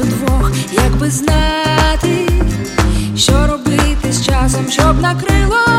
нас удвох, як знати, що робити з часом, щоб накрило.